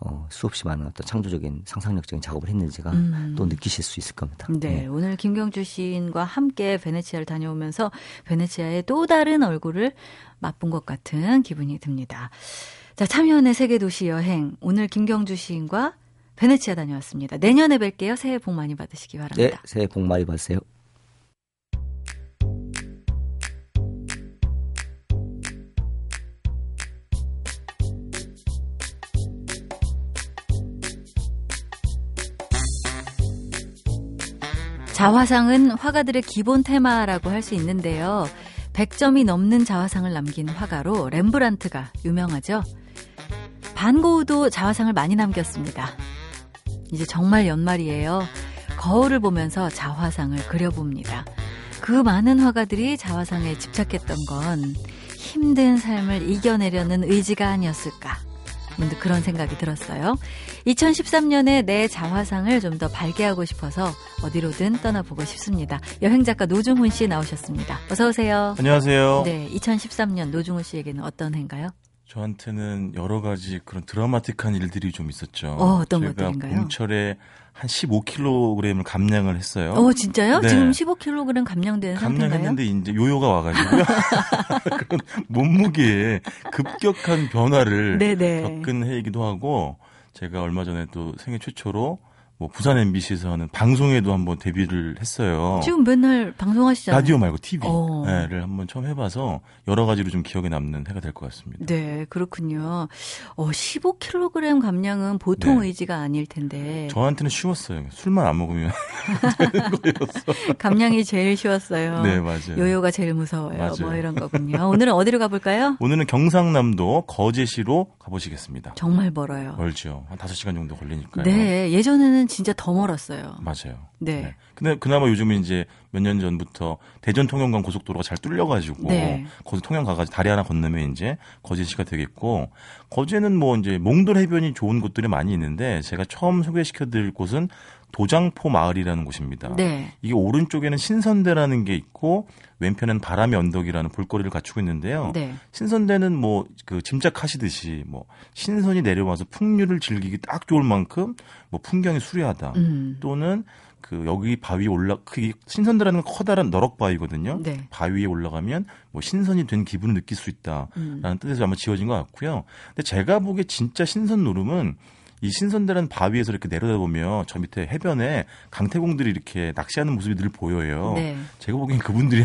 어, 수없이 많은 어떤 창조적인 상상력적인 작업을 했는지가 음. 또 느끼실 수 있을 겁니다. 네, 네, 오늘 김경주 시인과 함께 베네치아를 다녀오면서 베네치아의 또 다른 얼굴을 맛본 것 같은 기분이 듭니다. 자, 참여연의 세계 도시 여행 오늘 김경주 시인과 베네치아 다녀왔습니다. 내년에 뵐게요. 새해 복 많이 받으시기 바랍니다. 네, 새해 복 많이 받으세요. 자화상은 화가들의 기본 테마라고 할 수 있는데요. 100점이 넘는 자화상을 남긴 화가로 렘브란트가 유명하죠. 반고우도 자화상을 많이 남겼습니다. 이제 정말 연말이에요. 거울을 보면서 자화상을 그려봅니다. 그 많은 화가들이 자화상에 집착했던 건 힘든 삶을 이겨내려는 의지가 아니었을까. 문득 그런 생각이 들었어요. 2013년에 내 자화상을 좀 더 발견하고 싶어서 어디로든 떠나보고 싶습니다. 여행 작가 노중훈 씨 나오셨습니다. 어서 오세요. 안녕하세요. 네, 2013년 노중훈 씨에게는 어떤 해인가요? 저한테는 여러 가지 그런 드라마틱한 일들이 좀 있었죠. 어, 어떤 것들인가요? 봄철에 한 15kg을 감량을 했어요. 어, 진짜요? 네. 지금 15kg 감량된 상태인가요? 감량했는데 이제 요요가 와가지고요. 그런 몸무게에 급격한 변화를 네네. 겪은 해이기도 하고 제가 얼마 전에 또 생애 최초로 뭐 부산 MBC에서 하는 방송에도 한번 데뷔를 했어요. 지금 맨날 방송하시잖아요. 라디오 말고 TV를 어. 네, 한번 처음 해봐서 여러 가지로 좀 기억에 남는 해가 될 것 같습니다. 네, 그렇군요. 어, 15kg 감량은 보통 네. 의지가 아닐 텐데. 저한테는 쉬웠어요. 술만 안 먹으면. 감량이 제일 쉬웠어요. 네, 맞아요. 요요가 제일 무서워요. 뭐 맞아요. 뭐 이런 거군요. 오늘은 어디로 가볼까요? 오늘은 경상남도 거제시로 가보시겠습니다. 정말 멀어요. 멀죠. 한 5시간 정도 걸리니까요. 네, 예전에는 진짜 더 멀었어요. 맞아요. 네. 네. 근데 그나마 요즘은 이제 몇 년 전부터 대전 통영간 고속도로가 잘 뚫려가지고 네. 거기 통영 가가지고 다리 하나 건너면 이제 거제시가 되겠고 거제는 뭐 이제 몽돌 해변이 좋은 곳들이 많이 있는데 제가 처음 소개시켜드릴 곳은 도장포 마을이라는 곳입니다. 네. 이게 오른쪽에는 신선대라는 게 있고 왼편은 바람의 언덕이라는 볼거리를 갖추고 있는데요. 네. 신선대는 뭐 그 짐작하시듯이 뭐 신선이 내려와서 풍류를 즐기기 딱 좋을 만큼 뭐 풍경이 수려하다. 음. 또는 그 여기 바위 올라 그 신선대라는 커다란 너럭 바위거든요. 네. 바위에 올라가면 뭐 신선이 된 기분을 느낄 수 있다라는 음. 뜻에서 아마 지어진 것 같고요. 근데 제가 보기에 진짜 신선 노름은 이 신선대라는 바위에서 이렇게 내려다보면 저 밑에 해변에 강태공들이 이렇게 낚시하는 모습이 늘 보여요. 네. 제가 보기엔 그분들이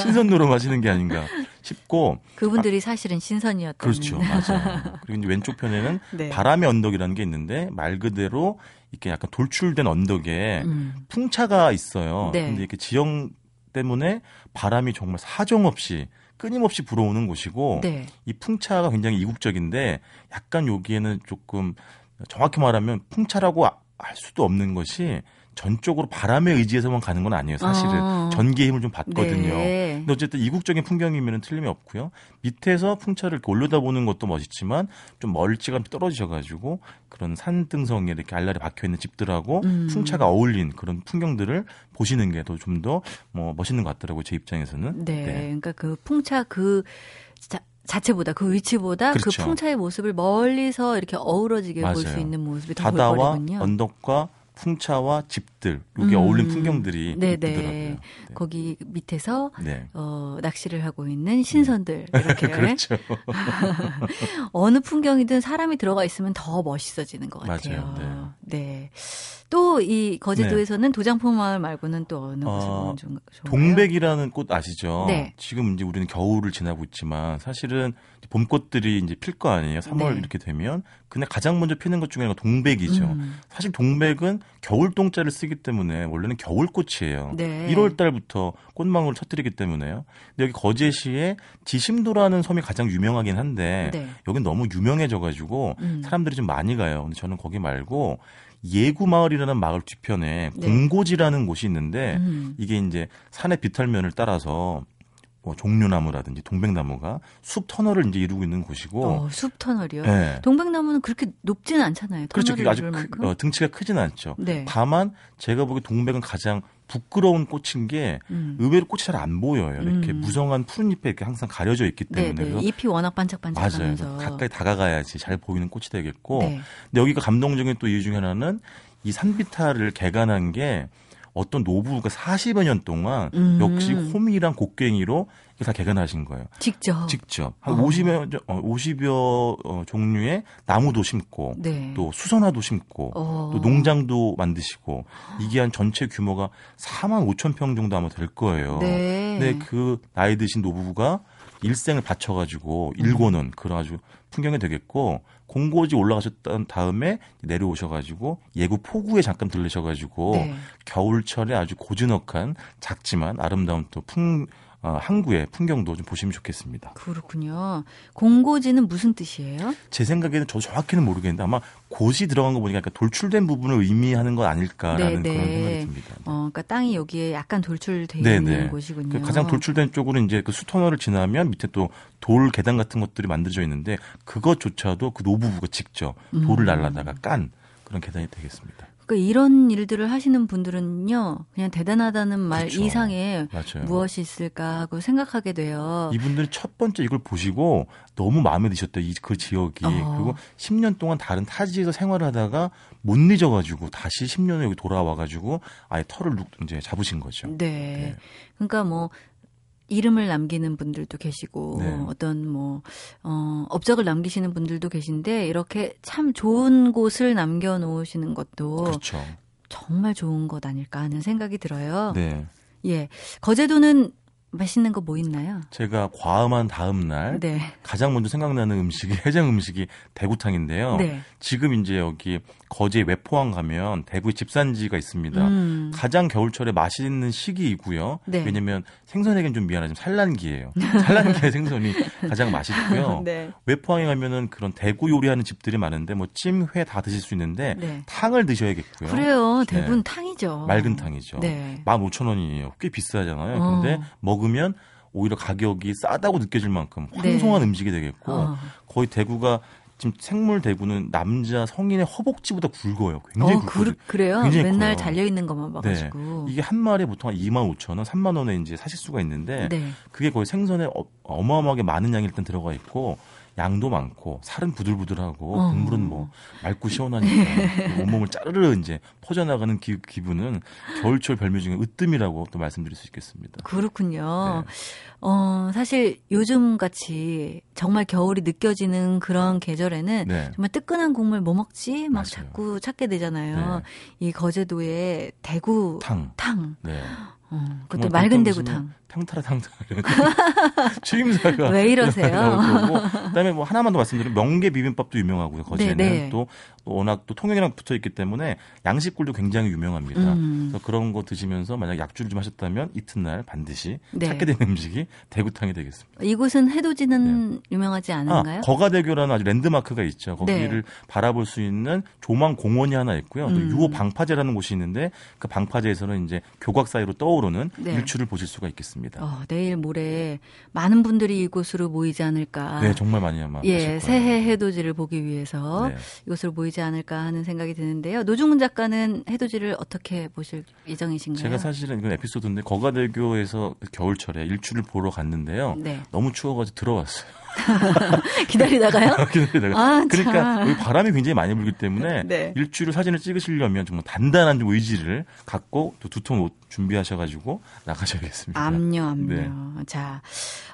신선 노름 하시는 게 아닌가 싶고 그분들이 아, 사실은 신선이었던 그렇죠, 맞아요. 그리고 이제 왼쪽 편에는 네. 바람의 언덕이라는 게 있는데 말 그대로 이렇게 약간 돌출된 언덕에 음. 풍차가 있어요. 네. 근데 이렇게 지형 때문에 바람이 정말 사정없이 끊임없이 불어오는 곳이고 네. 이 풍차가 굉장히 이국적인데 약간 여기에는 조금 정확히 말하면 풍차라고 할 수도 없는 것이 전적으로 바람에 의지해서만 가는 건 아니에요. 사실은 아. 전기의 힘을 좀 받거든요. 네. 근데 어쨌든 이국적인 풍경이면 틀림이 없고요. 밑에서 풍차를 올려다보는 것도 멋있지만 좀 멀찌감치 떨어지셔가지고 그런 산등성에 이렇게 알날에 박혀 있는 집들하고 음. 풍차가 어울린 그런 풍경들을 보시는 게 더 좀 더 뭐 멋있는 것 같더라고요. 제 입장에서는. 네. 네. 그러니까 그 풍차 그 자, 자체보다 그 위치보다 그 그렇죠. 그 풍차의 모습을 멀리서 이렇게 어우러지게 볼 수 있는 모습이 더 바다와 볼거리군요. 언덕과 풍차와 집들 이게 음. 어울린 풍경들이 네네. 네. 거기 밑에서 네. 어, 낚시를 하고 있는 신선들 네. 이렇게 그렇죠. 어느 풍경이든 사람이 들어가 있으면 더 멋있어지는 것 같아요. 맞아요. 네. 또 이 거제도에서는 네. 도장포 마을 말고는 또 어느 곳을 어, 보면 좋은가요? 동백이라는 꽃 아시죠? 네. 지금 이제 우리는 겨울을 지나고 있지만 사실은 봄꽃들이 이제 필 거 아니에요. 3월 네. 이렇게 되면. 근데 가장 먼저 피는 것 중에 하나가 동백이죠. 음. 사실 동백은 겨울 동자를 쓰기 때문에 원래는 겨울꽃이에요. 네. 1월 달부터 꽃망울을 터뜨리기 때문에요. 근데 여기 거제시에 지심도라는 섬이 가장 유명하긴 한데 네. 여긴 너무 유명해져 가지고 음. 사람들이 좀 많이 가요. 근데 저는 거기 말고 예구마을이라는 마을 뒤편에 네. 공고지라는 곳이 있는데 음. 이게 이제 산의 비탈면을 따라서 뭐 종류나무라든지 동백나무가 숲 터널을 이제 이루고 있는 곳이고 어, 숲 터널이요. 네. 동백나무는 그렇게 높지는 않잖아요. 그렇죠. 아주 크, 어, 등치가 크지는 않죠. 네. 다만 제가 보기 동백은 가장 부끄러운 꽃인 게 음. 의외로 꽃이 잘 안 보여요. 이렇게 음. 무성한 푸른 잎에 이렇게 항상 가려져 있기 네, 때문에 네, 네. 잎이 워낙 반짝반짝하면서 맞아요. 가까이 다가가야지 잘 보이는 꽃이 되겠고. 네. 근데 여기가 감동적인 또 이유 중에 하나는 이 산비탈을 개간한 게 어떤 노부가 40여 년 동안 음. 역시 호미랑 곡괭이로 다 개간하신 거예요. 직접. 직접. 한 어. 50여, 어, 50여 어, 종류의 나무도 심고, 네. 또 수선화도 심고, 어. 또 농장도 만드시고, 이게 한 전체 규모가 4만 5천 평 정도 아마 될 거예요. 네. 근데 그 나이 드신 노부부가 일생을 바쳐가지고. 그런 아주 풍경이 되겠고 공고지 올라가셨던 다음에 내려오셔가지고 예구 포구에 잠깐 들르셔가지고 네. 겨울철에 아주 고즈넉한 작지만 아름다운 또풍 어, 항구의 풍경도 좀 보시면 좋겠습니다. 그렇군요. 공고지는 무슨 뜻이에요? 제 생각에는 저 정확히는 모르겠는데 아마 고지 들어간 거 보니까 돌출된 부분을 의미하는 것 아닐까라는 네네. 그런 생각이 듭니다. 어, 그러니까 땅이 여기에 약간 돌출되어 네네. 있는 곳이군요. 그 가장 돌출된 쪽으로 이제 그 수터널을 지나면 밑에 또 돌 계단 같은 것들이 만들어져 있는데 그것조차도 그 노부부가 직접 돌을 음. 날라다가 깐 그런 계단이 되겠습니다. 그러니까 이런 일들을 하시는 분들은요, 그냥 대단하다는 말 그렇죠. 이상의 맞아요. 무엇이 있을까 하고 생각하게 돼요. 이분들이 첫 번째 이걸 보시고 너무 마음에 드셨대요. 이, 그 지역이. 어. 그리고 10년 동안 다른 타지에서 생활을 하다가 못 잊어가지고 다시 10년 에 여기 돌아와가지고 아예 털을 이제 잡으신 거죠. 네. 네. 그러니까 뭐 이름을 남기는 분들도 계시고 네. 어떤 뭐 어, 업적을 남기시는 분들도 계신데 이렇게 참 좋은 곳을 남겨 놓으시는 것도 그렇죠. 정말 좋은 것 아닐까 하는 생각이 들어요. 네. 예. 거제도는 맛있는 거 뭐 있나요? 제가 과음한 다음 날 네. 가장 먼저 생각나는 음식이 해장 음식이 대구탕인데요. 네. 지금 이제 여기 거제 외포항 가면 대구의 집산지가 있습니다. 음. 가장 겨울철에 맛있는 시기이고요. 네. 왜냐면 생선에겐 좀 미안하지만 산란기예요. 산란기의 생선이 가장 맛있고요. 네. 외포항에 가면은 그런 대구 요리하는 집들이 많은데 뭐 찜, 회 다 드실 수 있는데 네. 탕을 드셔야겠고요. 그래요. 네. 대부분 탕이죠. 맑은 탕이죠. 네. 15,000원이에요. 꽤 비싸잖아요. 어. 근데 먹으면 오히려 가격이 싸다고 느껴질 만큼 황송한 네. 음식이 되겠고 어. 거의 대구가 지금 생물 대구는 남자 성인의 허벅지보다 굵어요. 굉장히 어, 굵고 그, 래요 맨날 커요. 달려 있는 것만 봐가지고 네. 이게 한 마리에 보통 한 2만 5천 원, 3만 원에 이제 사실 수가 있는데 네. 그게 거의 생선에 어, 어마어마하게 많은 양이 일단 들어가 있고 양도 많고 살은 부들부들하고 어. 국물은 뭐 맑고 시원하니까 온몸을 짜르르 이제 퍼져나가는 기, 기분은 겨울철 별미 중에 으뜸이라고 또 말씀드릴 수 있겠습니다. 그렇군요. 네. 어, 사실 요즘 같이 정말 겨울이 느껴지는 그런 계절에는 네. 정말 뜨끈한 국물 뭐 먹지? 막 맞아요. 자꾸 찾게 되잖아요. 네. 이 거제도의 대구 탕. 탕. 네. 어, 그것도 맑은 대구탕. 탕타라 탕타라. 추임새가. 왜 이러세요? 그다음에 뭐 하나만 더 말씀드리면 명계 비빔밥도 유명하고요. 거제는 네, 네. 또 워낙 또 통영이랑 붙어 있기 때문에 양식굴도 굉장히 유명합니다. 음. 그래서 그런 거 드시면서 만약 약주를 좀 하셨다면 이튿날 반드시 네. 찾게 되는 음식이 대구탕이 되겠습니다. 이곳은 해돋이는 네. 유명하지 않은가요? 아, 거가대교라는 아주 랜드마크가 있죠. 거기를 네. 바라볼 수 있는 조망 공원이 하나 있고요. 또 음. 유호 방파제라는 곳이 있는데 그 방파제에서는 이제 교각 사이로 떠오르는 네. 일출을 보실 수가 있겠습니다. 어, 내일 모레 많은 분들이 이곳으로 모이지 않을까. 네, 정말 많이 아마. 예, 새해 해돋이를 보기 위해서 네. 이곳으로 모이지 않을까 하는 생각이 드는데요. 노중훈 작가는 해돋이를 어떻게 보실 예정이신가요? 제가 사실은 이건 에피소드인데 거가대교에서 겨울철에 일출을 보러 갔는데요. 네. 너무 추워가지고 들어왔어요. 기다리다가요? 기다리다가. 아, 그러니까 여기 바람이 굉장히 많이 불기 때문에 네. 일주일 사진을 찍으시려면 정말 단단한 좀 의지를 갖고 또 두통 옷 준비하셔가지고 나가셔야겠습니다. 암요, 암요. 네. 자,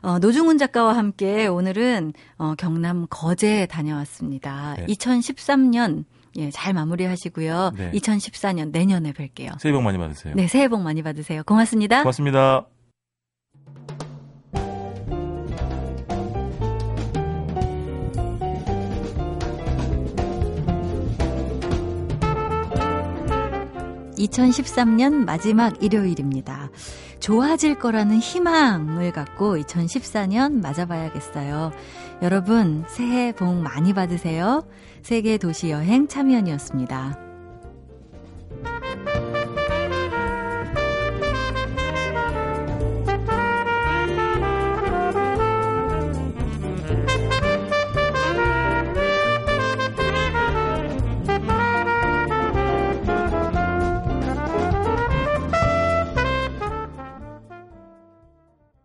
어, 노중훈 작가와 함께 오늘은 어, 경남 거제 다녀왔습니다. 네. 2013년 예, 잘 마무리하시고요. 네. 2014년 내년에 뵐게요. 새해 복 많이 받으세요. 네, 새해 복 많이 받으세요. 고맙습니다. 고맙습니다. (2013년) 마지막 일요일입니다. 좋아질 거라는 희망을 갖고 2014년 맞아봐야겠어요. 여러분, 새해 복 많이 받으세요. 세계 도시 여행 참여연이었습니다.